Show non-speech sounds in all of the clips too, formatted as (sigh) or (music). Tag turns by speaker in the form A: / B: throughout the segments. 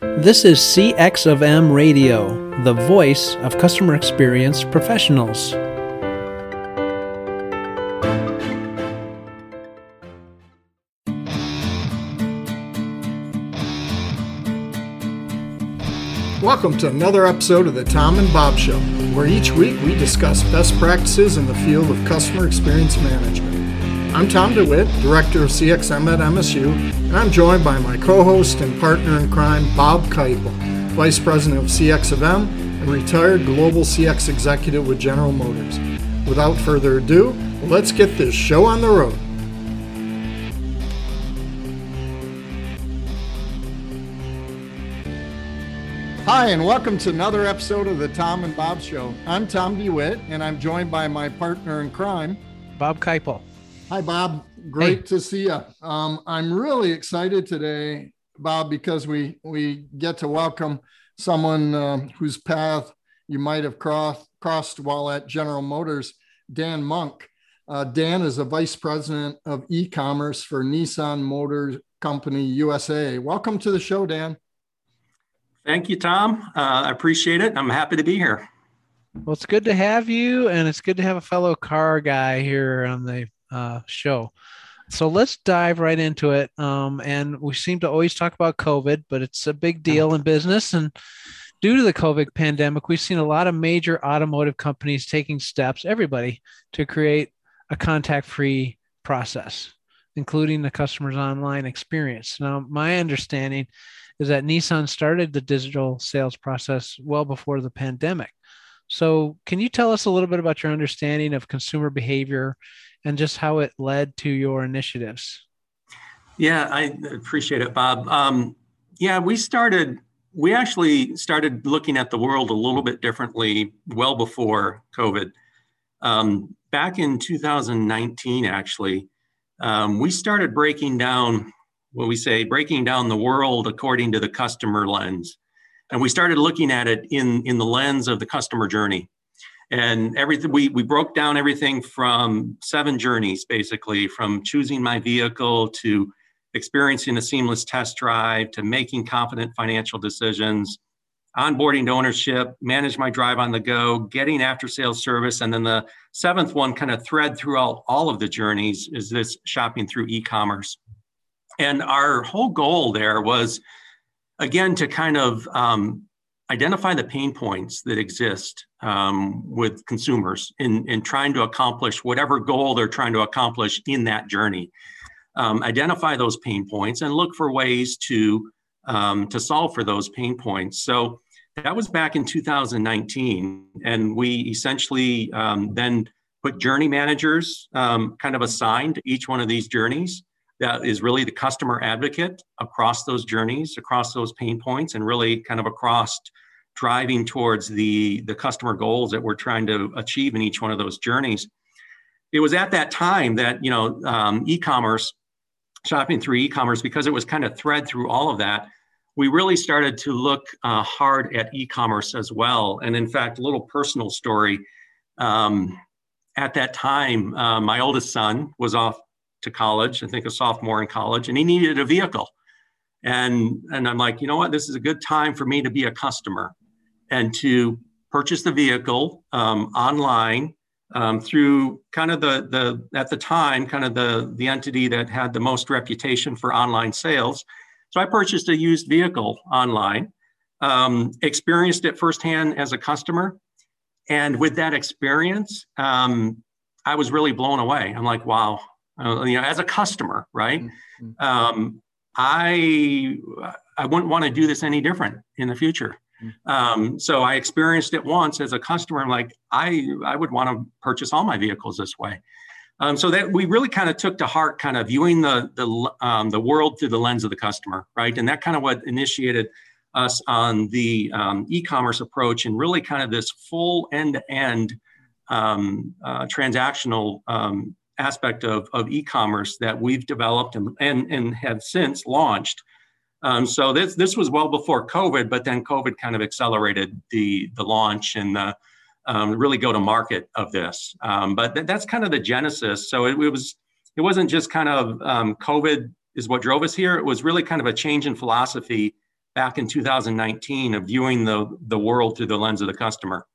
A: This is CX of M Radio, the voice of customer experience professionals.
B: Welcome to another episode of the Tom and Bob Show, where each week we discuss best practices in the field of customer experience management. I'm Tom DeWitt, Director of CXM at MSU, and I'm joined by my co host and partner in crime, Bob Keipel, Vice President of CX of M and retired Global CX Executive with General Motors. Without further ado, let's get this show on the road. Hi, and welcome to another episode of the Tom and Bob Show. I'm Tom DeWitt, and I'm joined by my partner in crime,
A: Bob Keipel.
B: Hi, Bob. Great hey. to see you. Um, I'm really excited today, Bob, because we we get to welcome someone uh, whose path you might have crossed crossed while at General Motors, Dan Mok. Uh, Dan is a vice president of e-commerce for Nissan Motor Company USA. Welcome to the show, Dan.
C: Thank you, Tom. Uh, I appreciate it. I'm happy to be here.
A: Well, it's good to have you, and it's good to have a fellow car guy here on the uh, show. So let's dive right into it. Um, and we seem to always talk about COVID, but it's a big deal in business. And due to the COVID pandemic, we've seen a lot of major automotive companies taking steps, everybody, to create a contact free process, including the customer's online experience. Now, my understanding is that Nissan started the digital sales process well before the pandemic. So, can you tell us a little bit about your understanding of consumer behavior and just how it led to your initiatives.
C: Yeah, I appreciate it, Bob. Um, yeah, we started, we actually started looking at the world a little bit differently well before COVID. Um, back in 2019, actually, um, we started breaking down what we say, breaking down the world according to the customer lens. And we started looking at it in, in the lens of the customer journey. And everything we, we broke down everything from seven journeys basically from choosing my vehicle to experiencing a seamless test drive to making confident financial decisions onboarding to ownership manage my drive on the go getting after sales service. And then the seventh one kind of thread throughout all of the journeys is this shopping through e-commerce. And our whole goal there was again to kind of um, identify the pain points that exist um, with consumers in, in trying to accomplish whatever goal they're trying to accomplish in that journey. Um, identify those pain points and look for ways to um, to solve for those pain points. So that was back in 2019, and we essentially um, then put journey managers um, kind of assigned to each one of these journeys. That is really the customer advocate across those journeys, across those pain points, and really kind of across driving towards the, the customer goals that we're trying to achieve in each one of those journeys. It was at that time that, you know, um, e-commerce, shopping through e-commerce, because it was kind of thread through all of that, we really started to look uh, hard at e-commerce as well. And in fact, a little personal story. Um, at that time, uh, my oldest son was off to college, I think a sophomore in college, and he needed a vehicle. And, and I'm like, you know what, this is a good time for me to be a customer and to purchase the vehicle um, online um, through kind of the the at the time kind of the the entity that had the most reputation for online sales. So I purchased a used vehicle online, um, experienced it firsthand as a customer, and with that experience, um, I was really blown away. I'm like, wow, uh, you know, as a customer, right? Mm-hmm. Um, I I wouldn't want to do this any different in the future. Um, so I experienced it once as a customer. I'm like, I, I would want to purchase all my vehicles this way. Um, so that we really kind of took to heart, kind of viewing the the um, the world through the lens of the customer, right? And that kind of what initiated us on the um, e-commerce approach and really kind of this full end-to-end um, uh, transactional um, aspect of, of e-commerce that we've developed and, and, and have since launched um, so this this was well before COVID, but then COVID kind of accelerated the the launch and the um, really go to market of this. Um, but th- that's kind of the genesis. So it, it was it wasn't just kind of um, COVID is what drove us here. It was really kind of a change in philosophy back in 2019 of viewing the, the world through the lens of the customer.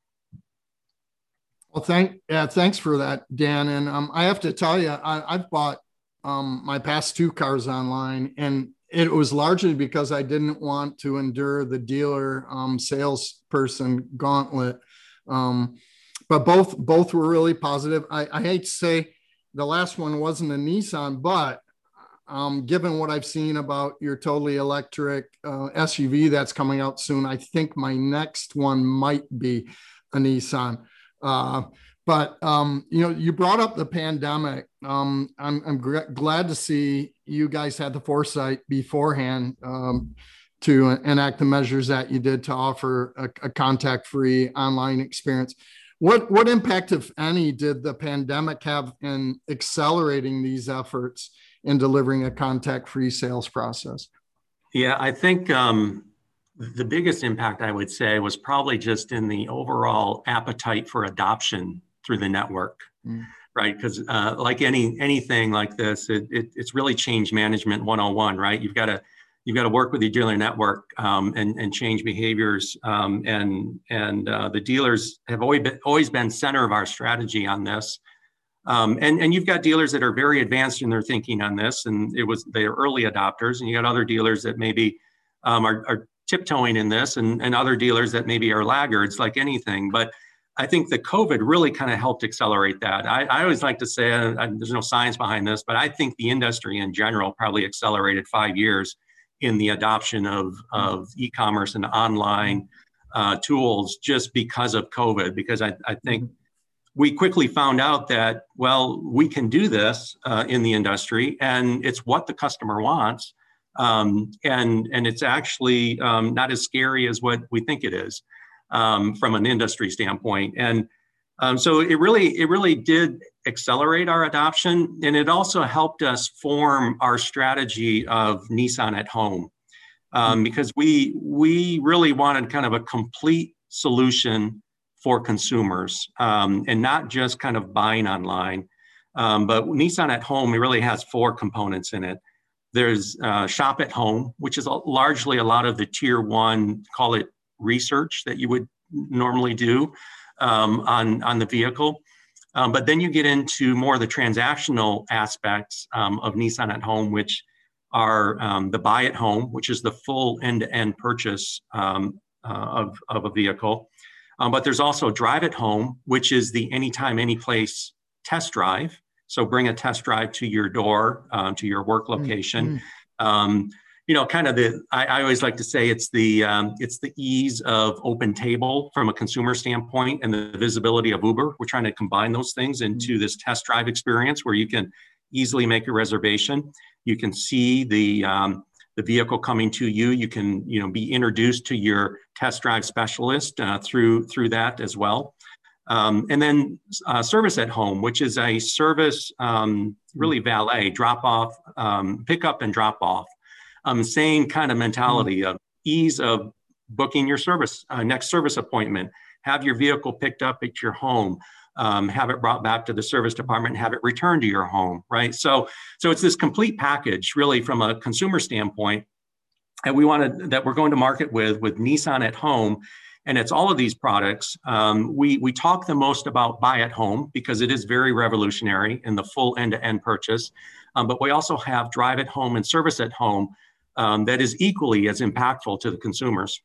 B: Well, thank yeah, thanks for that, Dan. And um, I have to tell you, I, have bought um, my past two cars online, and it was largely because I didn't want to endure the dealer um, salesperson gauntlet. Um, but both both were really positive. I, I, hate to say the last one wasn't a Nissan, but um, given what I've seen about your totally electric uh, SUV that's coming out soon, I think my next one might be a Nissan. Uh, but um, you know, you brought up the pandemic. Um, I'm, I'm gr- glad to see you guys had the foresight beforehand um, to enact the measures that you did to offer a, a contact-free online experience. What what impact, if any, did the pandemic have in accelerating these efforts in delivering a contact-free sales process?
C: Yeah, I think um, the biggest impact I would say was probably just in the overall appetite for adoption through the network, mm. right? Because uh, like any anything like this, it, it, it's really change management 101, right? You've got to you've got to work with your dealer network um, and, and change behaviors. Um, and and uh, the dealers have always been, always been center of our strategy on this. Um, and, and you've got dealers that are very advanced in their thinking on this, and it was they're early adopters, and you got other dealers that maybe um, are, are tiptoeing in this and, and other dealers that maybe are laggards like anything. But I think the COVID really kind of helped accelerate that. I, I always like to say, uh, there's no science behind this, but I think the industry in general probably accelerated five years in the adoption of, of e-commerce and online uh, tools just because of COVID. Because I, I think we quickly found out that, well, we can do this uh, in the industry and it's what the customer wants. Um, and and it's actually um, not as scary as what we think it is um, from an industry standpoint. And um, so it really it really did accelerate our adoption, and it also helped us form our strategy of Nissan at home um, because we we really wanted kind of a complete solution for consumers um, and not just kind of buying online. but Nissan at home it really has four components in it. There's uh, shop at home, which is largely a lot of the tier one, call it research that you would normally do um, on, on the vehicle. Um, but then you get into more of the transactional aspects um, of Nissan at home, which are um, the buy at home, which is the full end to end purchase um, uh, of, of a vehicle. Um, but there's also drive at home, which is the anytime, anyplace test drive. So bring a test drive to your door, um, to your work mm, location. Mm-hmm. Um, you know, kind of the I, I, always like to say it's the um, it's the ease of OpenTable from a consumer standpoint and the visibility of Uber. We're trying to combine those things into mm-hmm. this test drive experience where you can easily make a reservation. You can see the um, the vehicle coming to you. You can you know be introduced to your test drive specialist uh, through through that as well. Um, and then uh, service at home, which is a service um, really valet, drop off, um, pick up and drop off. Um, same kind of mentality mm-hmm. of ease of booking your service, uh, next service appointment, have your vehicle picked up at your home. Um, have it brought back to the service department, have it returned to your home, right? So, so it's this complete package, really, from a consumer standpoint, that we wanted that we're going to market with with Nissan at home and it's all of these products. Um, we, we talk the most about buy at home because it is very revolutionary in the full end to end purchase. Um, but we also have drive at home and service at home um, that is equally as impactful to the consumers.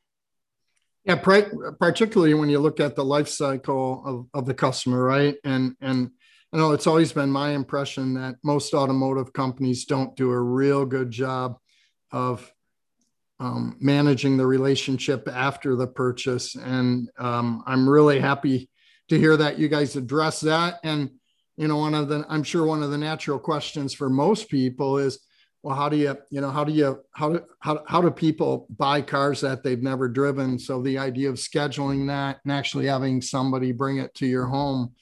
B: Yeah, particularly when you look at the life cycle of, of the customer, right? And and I know it's always been my impression that most automotive companies don't do a real good job of um, managing the relationship after the purchase. And um, I'm really happy to hear that you guys address that. And, you know, one of the, I'm sure one of the natural questions for most people is, well, how do you, you know, how do you, how do, how, how do people buy cars that they've never driven? So the idea of scheduling that and actually having somebody bring it to your home.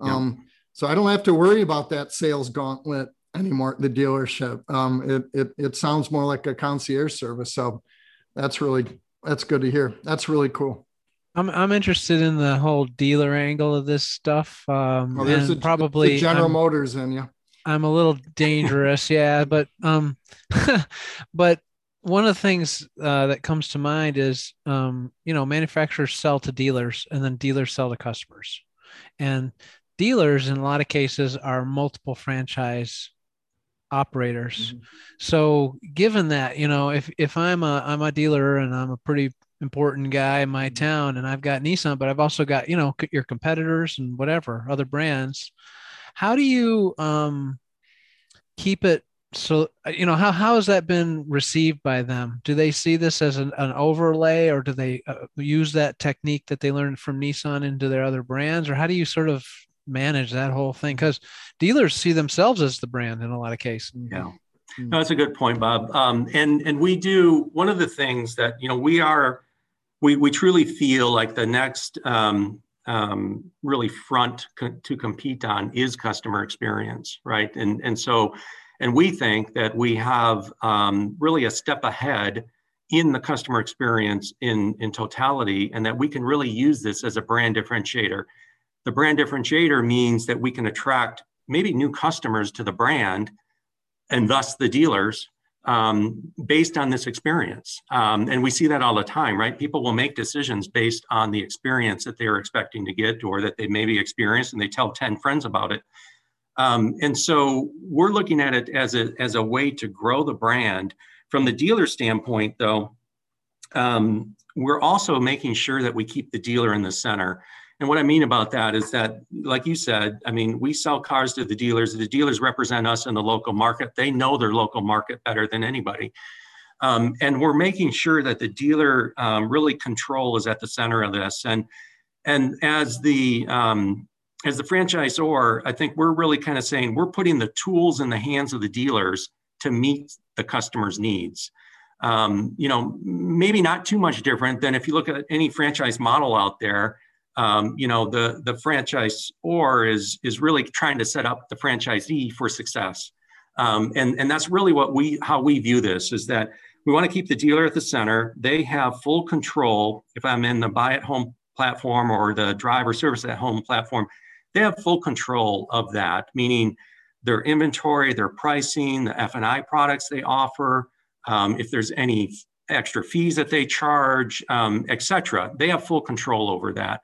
B: Um, yeah. So I don't have to worry about that sales gauntlet anymore the dealership. Um, it, it, it sounds more like a concierge service. So that's really, that's good to hear. That's really cool.
A: I'm, I'm interested in the whole dealer angle of this stuff. Um, well, there's a, probably
B: General I'm, Motors in you.
A: I'm a little (laughs) dangerous. yeah. But, um, (laughs) but one of the things uh, that comes to mind is, um, you know, manufacturers sell to dealers and then dealers sell to customers. And dealers, in a lot of cases, are multiple franchise operators. Mm-hmm. So given that, you know, if, if I'm a, I'm a dealer and I'm a pretty important guy in my mm-hmm. town and I've got Nissan, but I've also got, you know, your competitors and whatever other brands, how do you, um, keep it so you know how how has that been received by them do they see this as an, an overlay or do they uh, use that technique that they learned from nissan into their other brands or how do you sort of manage that whole thing because dealers see themselves as the brand in a lot of cases.
C: Yeah. Hmm. no, that's a good point bob. Um, and and we do one of the things that you know we are we we truly feel like the next um, um, really front co- to compete on is customer experience right? And and so and we think that we have um, really a step ahead in the customer experience in, in totality, and that we can really use this as a brand differentiator. The brand differentiator means that we can attract maybe new customers to the brand and thus the dealers um, based on this experience. Um, and we see that all the time, right? People will make decisions based on the experience that they're expecting to get or that they maybe experienced and they tell 10 friends about it. Um, and so we're looking at it as a, as a way to grow the brand. From the dealer standpoint, though, um, we're also making sure that we keep the dealer in the center. And what I mean about that is that, like you said, I mean, we sell cars to the dealers. The dealers represent us in the local market. They know their local market better than anybody. Um, and we're making sure that the dealer um, really control is at the center of this. And and as the um, as the franchisor, I think we're really kind of saying we're putting the tools in the hands of the dealers to meet the customer's needs. Um, you know, maybe not too much different than if you look at any franchise model out there. Um, you know, the the franchisor is is really trying to set up the franchisee for success, um, and and that's really what we how we view this is that we want to keep the dealer at the center. They have full control. If I'm in the buy at home platform or the driver service at home platform, they have full control of that, meaning their inventory, their pricing, the F&I products they offer, um, if there's any extra fees that they charge, um, et cetera. They have full control over that.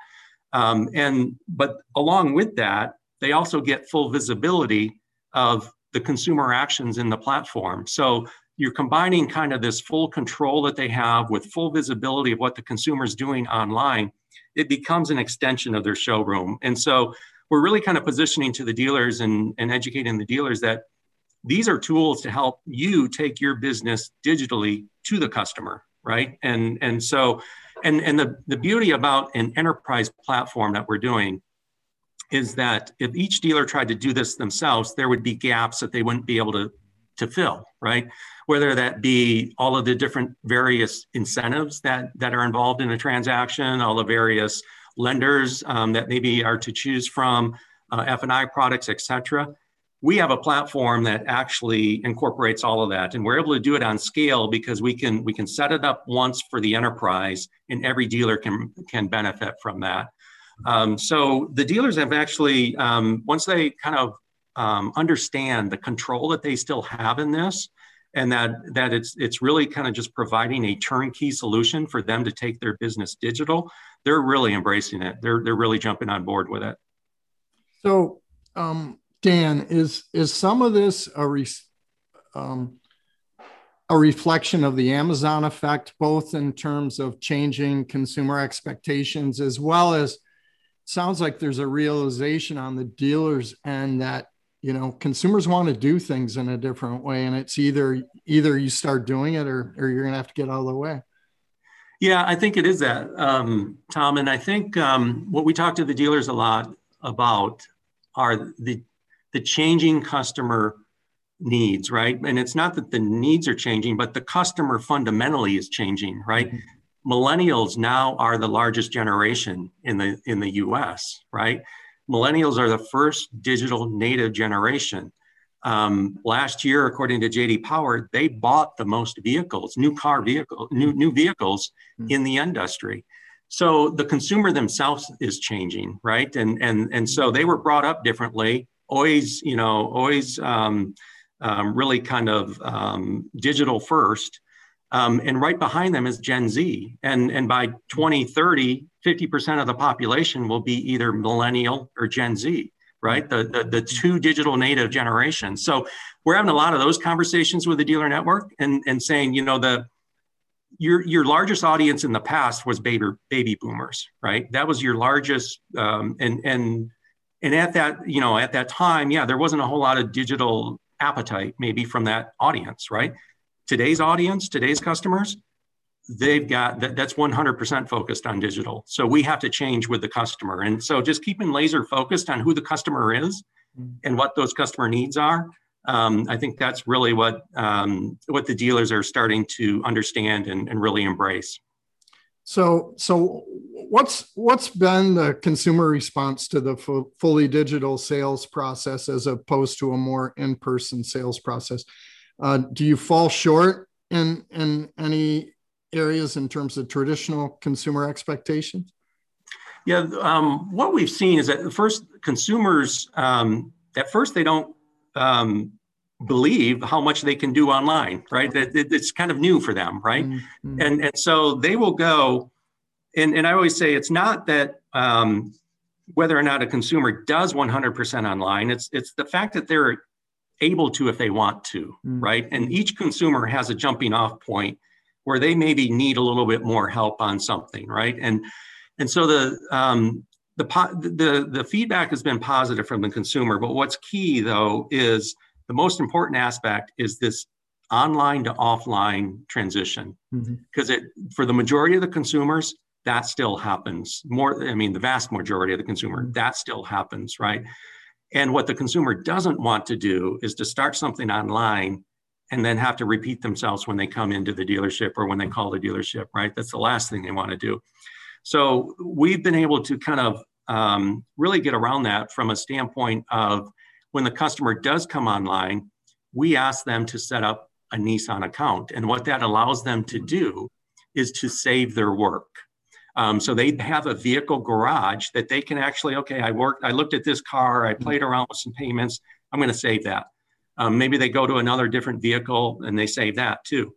C: Um, and but along with that, they also get full visibility of the consumer actions in the platform. So you're combining kind of this full control that they have with full visibility of what the consumer is doing online. It becomes an extension of their showroom. And so we're really kind of positioning to the dealers and, and educating the dealers that these are tools to help you take your business digitally to the customer right and and so and and the, the beauty about an enterprise platform that we're doing is that if each dealer tried to do this themselves there would be gaps that they wouldn't be able to to fill right whether that be all of the different various incentives that that are involved in a transaction all the various lenders um, that maybe are to choose from, uh, F&I products, et cetera. We have a platform that actually incorporates all of that, and we're able to do it on scale because we can we can set it up once for the enterprise, and every dealer can can benefit from that. Um, so the dealers have actually um, once they kind of um, understand the control that they still have in this, and that that it's it's really kind of just providing a turnkey solution for them to take their business digital they're really embracing it they're they're really jumping on board with it
B: so um, dan is is some of this a re, um, a reflection of the amazon effect both in terms of changing consumer expectations as well as sounds like there's a realization on the dealers end that you know consumers want to do things in a different way and it's either either you start doing it or, or you're going to have to get out of the way.
C: Yeah i think it is that um, tom and i think um, what we talk to the dealers a lot about are the the changing customer needs right and it's not that the needs are changing but the customer fundamentally is changing right mm-hmm. millennials now are the largest generation in the in the us right millennials are the first digital native generation. Um, last year, according to JD Power, they bought the most vehicles, new car vehicle, new new vehicles mm-hmm. in the industry. So the consumer themselves is changing, right? And and and so they were brought up differently. Always, you know, always um, um, really kind of um, digital first. Um, and right behind them is Gen Z. And, and by 2030, 50% of the population will be either millennial or Gen Z, right? The, the, the two digital native generations. So we're having a lot of those conversations with the dealer network and, and saying, you know, the, your your largest audience in the past was baby baby boomers, right? That was your largest, um, and and and at that you know at that time, yeah, there wasn't a whole lot of digital appetite maybe from that audience, right? Today's audience, today's customers, they've got that, that's 100% focused on digital. So we have to change with the customer, and so just keeping laser focused on who the customer is mm-hmm. and what those customer needs are um, I think that's really what um, what the dealers are starting to understand and, and really embrace.
B: So, so what's what's been the consumer response to the f- fully digital sales process as opposed to a more in-person sales process? Uh, do you fall short in in any areas in terms of traditional consumer expectations?
C: Yeah, um, what we've seen is that first consumers um, at first they don't um, believe how much they can do online, right? That it's kind of new for them, right? Mm-hmm. And and so they will go, and and I always say it's not that um, whether or not a consumer does 100% online. It's it's the fact that they're able to if they want to, mm-hmm. right? And each consumer has a jumping off point where they maybe need a little bit more help on something, right? And and so the um, the, the, the feedback has been positive from the consumer, but what's key though is the most important aspect is this online to offline transition. Because mm-hmm. it for the majority of the consumers that still happens. More i mean the vast majority of the consumer mm-hmm. that still happens right? And what the consumer doesn't want to do is to start something online and then have to repeat themselves when they come into the dealership or when they call the dealership right? That's the last thing they want to do. So we've been able to kind of um, really get around that from a standpoint of when the customer does come online, we ask them to set up a Nissan account. And what that allows them to do is to save their work. Um, so they have a vehicle garage that they can actually, okay, I worked, I looked at this car, I played around with some payments, I'm going to save that. Um, maybe they go to another different vehicle and they save that too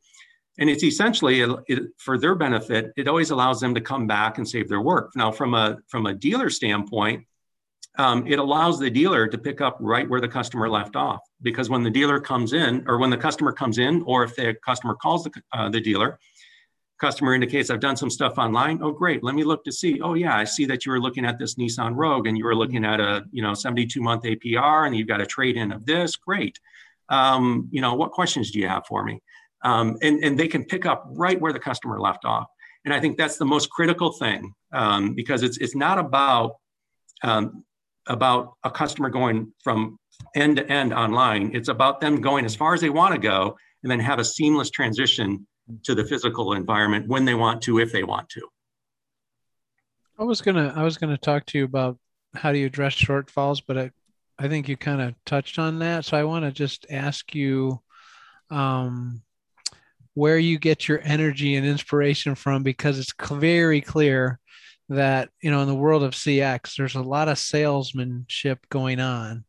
C: and it's essentially it, for their benefit it always allows them to come back and save their work now from a from a dealer standpoint um, it allows the dealer to pick up right where the customer left off because when the dealer comes in or when the customer comes in or if the customer calls the, uh, the dealer customer indicates i've done some stuff online. Oh great. Let me look to see. Oh yeah i see that you were looking at this nissan rogue and you were looking at a you know 72 month apr and you've got a trade in of this. Great. Um, you know what questions do you have for me? Um, and, and they can pick up right where the customer left off. And I think that's the most critical thing um, because it's, it's not about, um, about a customer going from end to end online. It's about them going as far as they want to go and then have a seamless transition to the physical environment when they want to, if they want to.
A: I was gonna I was gonna talk to you about how do you address shortfalls, but I, I think you kind of touched on that. So I want to just ask you um, where you get your energy and inspiration from because it's very clear that you know in the world of cx there's a lot of salesmanship going on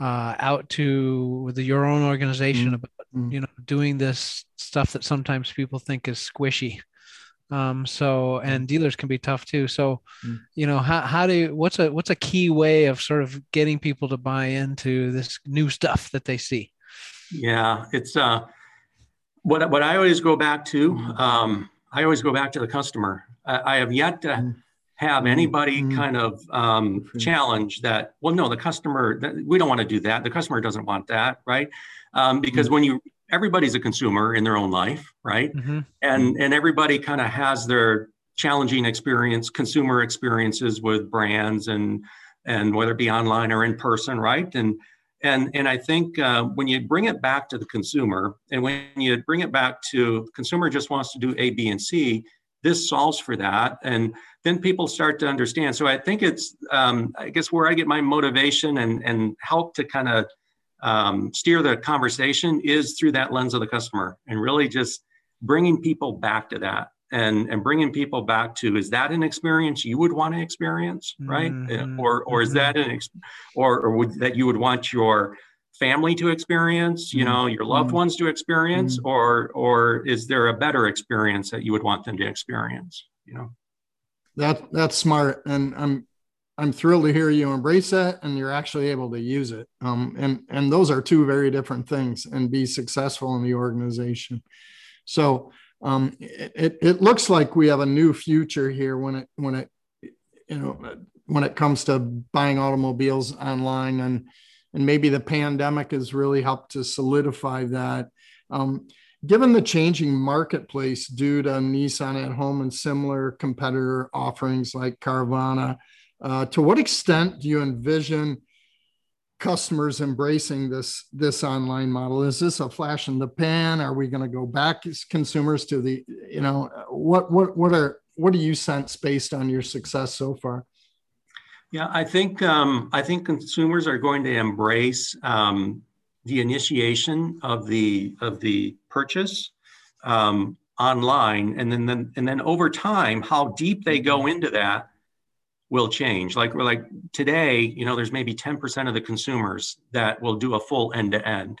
A: uh, out to the, your own organization mm-hmm. about mm-hmm. you know doing this stuff that sometimes people think is squishy um, so and dealers can be tough too so mm-hmm. you know how, how do you, what's a what's a key way of sort of getting people to buy into this new stuff that they see
C: yeah it's uh what what I always go back to, um, I always go back to the customer. I, have yet to mm-hmm. Have anybody mm-hmm. kind of um, challenge that. Well, no, the customer. We don't want to do that. The customer doesn't want that, right? Um, because mm-hmm. when you everybody's a consumer in their own life, right? Mm-hmm. And and everybody kind of has their challenging experience, consumer experiences with brands and and whether it be online or in person, right? And and, and I think uh, when you bring it back to the consumer and when you bring it back to consumer just wants to do A, B, and C, this solves for that. And then people start to understand. So I think it's, um, I guess, where I get my motivation and, and help to kind of um, steer the conversation is through that lens of the customer and really just bringing people back to that and and bringing people back to is that an experience you would want to experience right mm-hmm. or or is that an ex- or or would that you would want your family to experience you mm-hmm. know your loved mm-hmm. ones to experience mm-hmm. or or is there a better experience that you would want them to experience you know
B: that that's smart and i'm i'm thrilled to hear you embrace that and you're actually able to use it um, and and those are two very different things and be successful in the organization so um, it, it looks like we have a new future here when it when it you know when it comes to buying automobiles online and and maybe the pandemic has really helped to solidify that. Um, given the changing marketplace due to Nissan at home and similar competitor offerings like Carvana, uh, to what extent do you envision customers embracing this this online model? Is this a flash in the pan? Are we going to go back as consumers to the you know what what what are what do you sense based on your success so far?
C: Yeah, I think um, I think consumers are going to embrace um, the initiation of the of the purchase um, online, and then, then and then over time, how deep they go into that will change. Like we're like today, you know, there's maybe 10% of the consumers that will do a full end to end.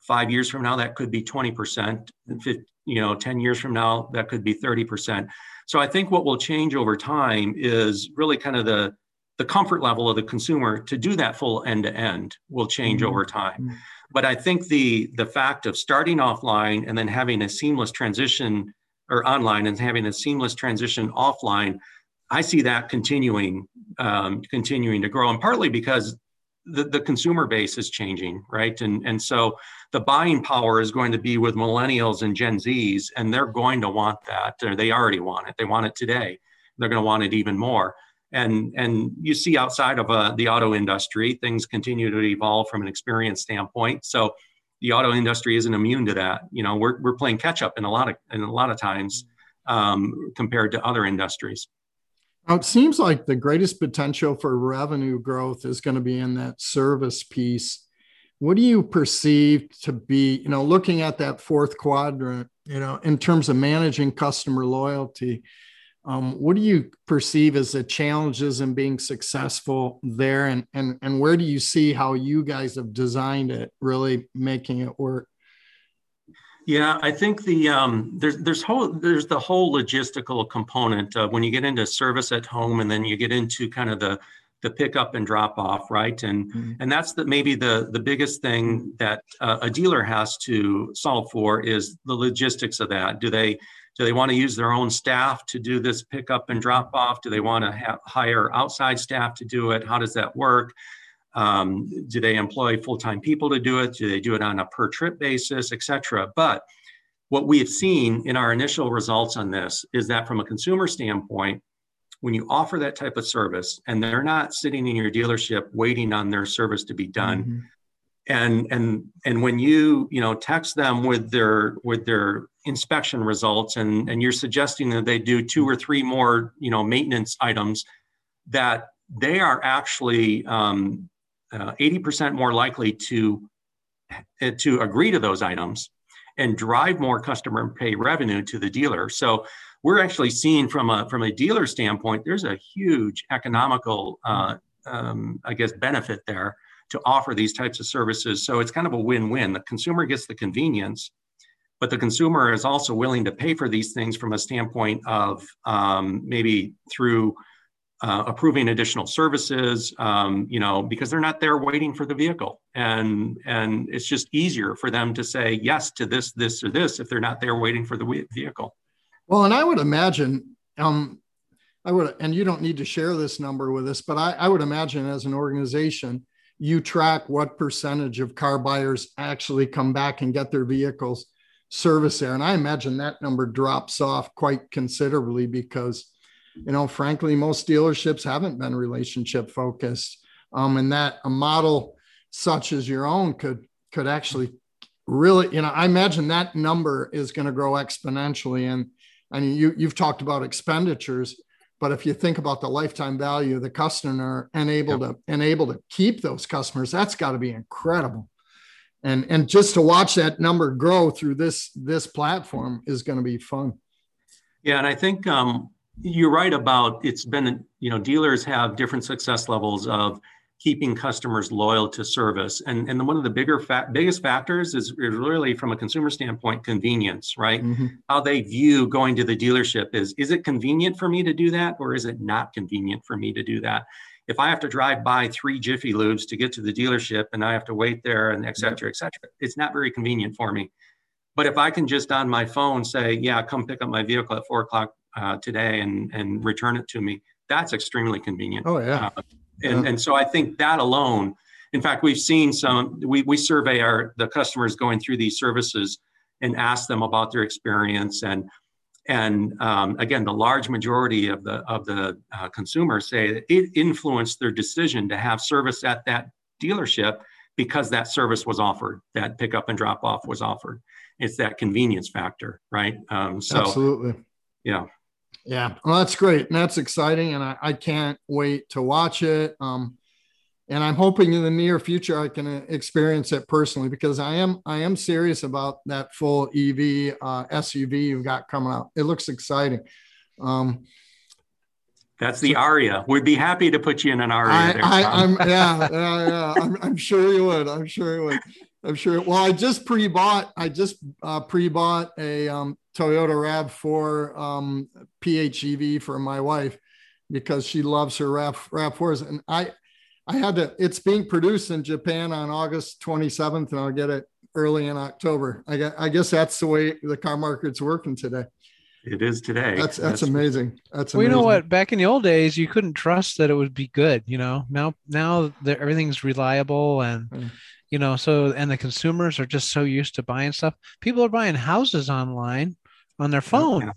C: Five years from now, that could be 20%. You know, 10 years from now, that could be 30%. So I think what will change over time is really kind of the the comfort level of the consumer to do that full end to end will change mm-hmm. over time. Mm-hmm. But I think the the fact of starting offline and then having a seamless transition or online and having a seamless transition offline, I see that continuing um, continuing to grow, and partly because the, the consumer base is changing, right? And and so the buying power is going to be with millennials and Gen Zs, and they're going to want that, or they already want it. They want it today. They're going to want it even more and and you see outside of uh, the auto industry things continue to evolve from an experience standpoint. So the auto industry isn't immune to that. You know we're, we're playing catch up in a lot of in a lot of times um, compared to other industries.
B: Now, it seems like the greatest potential for revenue growth is going to be in that service piece. What do you perceive to be you know looking at that fourth quadrant you know in terms of managing customer loyalty um, what do you perceive as the challenges in being successful there, and and and where do you see how you guys have designed it, really making it work?
C: Yeah, I think the um, there's there's whole there's the whole logistical component uh, when you get into service at home, and then you get into kind of the the pickup and drop off, right? And mm-hmm. and that's the maybe the the biggest thing that uh, a dealer has to solve for is the logistics of that. Do they do they want to use their own staff to do this pickup and drop off? Do they want to have, hire outside staff to do it? How does that work? Um, do they employ full-time people to do it? Do they do it on a per trip basis, et cetera? But what we have seen in our initial results on this is that from a consumer standpoint, when you offer that type of service and they're not sitting in your dealership waiting on their service to be done, mm-hmm and and and when you you know text them with their with their inspection results and and you're suggesting that they do two or three more you know maintenance items that they are actually um, uh, 80% more likely to uh, to agree to those items and drive more customer pay revenue to the dealer. So we're actually seeing from a from a dealer standpoint there's a huge economical uh, um, i guess benefit there to offer these types of services. So it's kind of a win-win. The consumer gets the convenience, but the consumer is also willing to pay for these things from a standpoint of um, maybe through uh, approving additional services, um, you know, because they're not there waiting for the vehicle, and and it's just easier for them to say yes to this, this, or this if they're not there waiting for the vehicle.
B: Well, and I would imagine, um, I would, and you don't need to share this number with us, but I, I would imagine as an organization, you track what percentage of car buyers actually come back and get their vehicles serviced there. And I imagine that number drops off quite considerably because, you know, frankly, most dealerships haven't been relationship focused. Um, and that a model such as your own could could actually really, you know, I imagine that number is going to grow exponentially. And and you you've talked about expenditures but if you think about the lifetime value of the customer and able yep. to and able to keep those customers, that's got to be incredible. And and just to watch that number grow through this this platform is going to be fun.
C: Yeah, and I think um, you're right about it's been you know dealers have different success levels of keeping customers loyal to service. And, and one of the bigger fa- biggest factors is, really from a consumer standpoint, convenience, right? Mm-hmm. How they view going to the dealership is, is it convenient for me to do that or is it not convenient for me to do that? If I have to drive by three Jiffy Lubes to get to the dealership and I have to wait there and et cetera, et cetera, it's not very convenient for me. But if I can just on my phone say, yeah, come pick up my vehicle at four o'clock uh, today and, and return it to me, that's extremely convenient.
B: Oh, yeah.
C: Uh, and, yeah. and so I think that alone, in fact, we've seen some, we, we survey our, the customers going through these services and ask them about their experience. And, and um, again, the large majority of the, of the uh, consumers say that it influenced their decision to have service at that dealership because that service was offered, that pickup and drop off was offered. It's that convenience factor, right? Um, so,
B: Absolutely.
C: Yeah.
B: Yeah, well, that's great, and that's exciting, and I, I can't wait to watch it. Um, and I'm hoping in the near future I can uh, experience it personally because I am I am serious about that full EV uh, SUV you've got coming out. It looks exciting. Um,
C: that's the Ariya. We'd be happy to put you in an Ariya.
B: I, am (laughs) yeah, yeah, yeah. I'm, I'm, sure you would. I'm sure you would. I'm sure. Well, I just pre-bought. I just uh, pre-bought a um, Toyota Rav4 um, PHEV for my wife because she loves her Rav Rav4s, and I, I had to. It's being produced in Japan on August 27th, and I'll get it early in October. I guess, I guess that's the way the car market's working today.
C: It is today.
B: That's that's, that's amazing. That's
A: well, you know what? Back in the old days, you couldn't trust that it would be good. You know, now now everything's reliable and. Mm you know so and the consumers are just so used to buying stuff people are buying houses online on their phone yeah.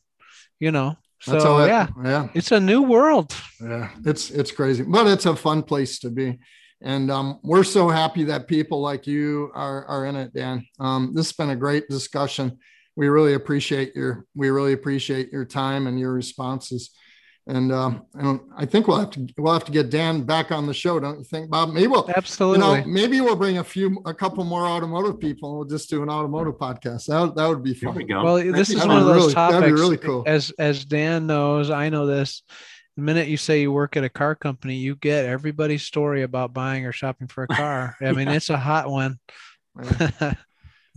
A: you know? So yeah. yeah. It's a new world.
B: Yeah it's it's crazy but it's a fun place to be. And um, we're so happy that people like you are, are in it dan. Um, this has been a great discussion. We really appreciate your we really appreciate your time and your responses and um, and I think we'll have to we'll have to get Dan back on the show, don't you think, Bob? Maybe we'll
A: absolutely.
B: You know, maybe we'll bring a few, a couple more automotive people, and we'll just do an automotive podcast. That that would be fun.
C: We go.
A: well, this is one of those really, topics. That'd be really cool. As as Dan knows, I know this. The minute you say you work at a car company, you get everybody's story about buying or shopping for a car. I mean, (laughs) it's a hot one. (laughs)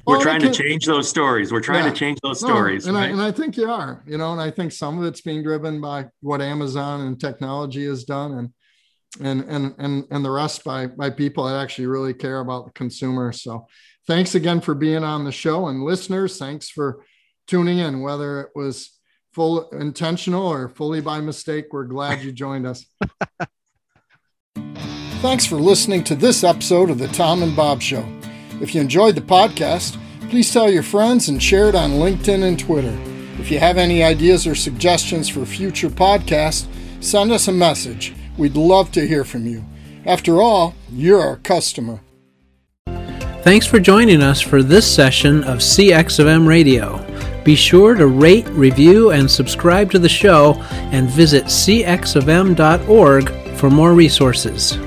C: We're well, trying to change those stories. We're trying yeah. to change those stories.
B: No, and,
C: right?
B: I, and I think you are, you know, and I think some of it's being driven by what Amazon and technology has done and and and and and the rest by by people that actually really care about the consumer. So thanks again for being on the show and listeners, thanks for tuning in, whether it was full intentional or fully by mistake. We're glad you joined us. (laughs) Thanks for listening to this episode of the Tom and Bob Show. If you enjoyed the podcast, please tell your friends and share it on LinkedIn and Twitter. If you have any ideas or suggestions for future podcasts, send us a message. We'd love to hear from you. After all, you're our customer.
A: Thanks for joining us for this session of CX of M Radio. Be sure to rate, review, and subscribe to the show and visit cxofm.org for more resources.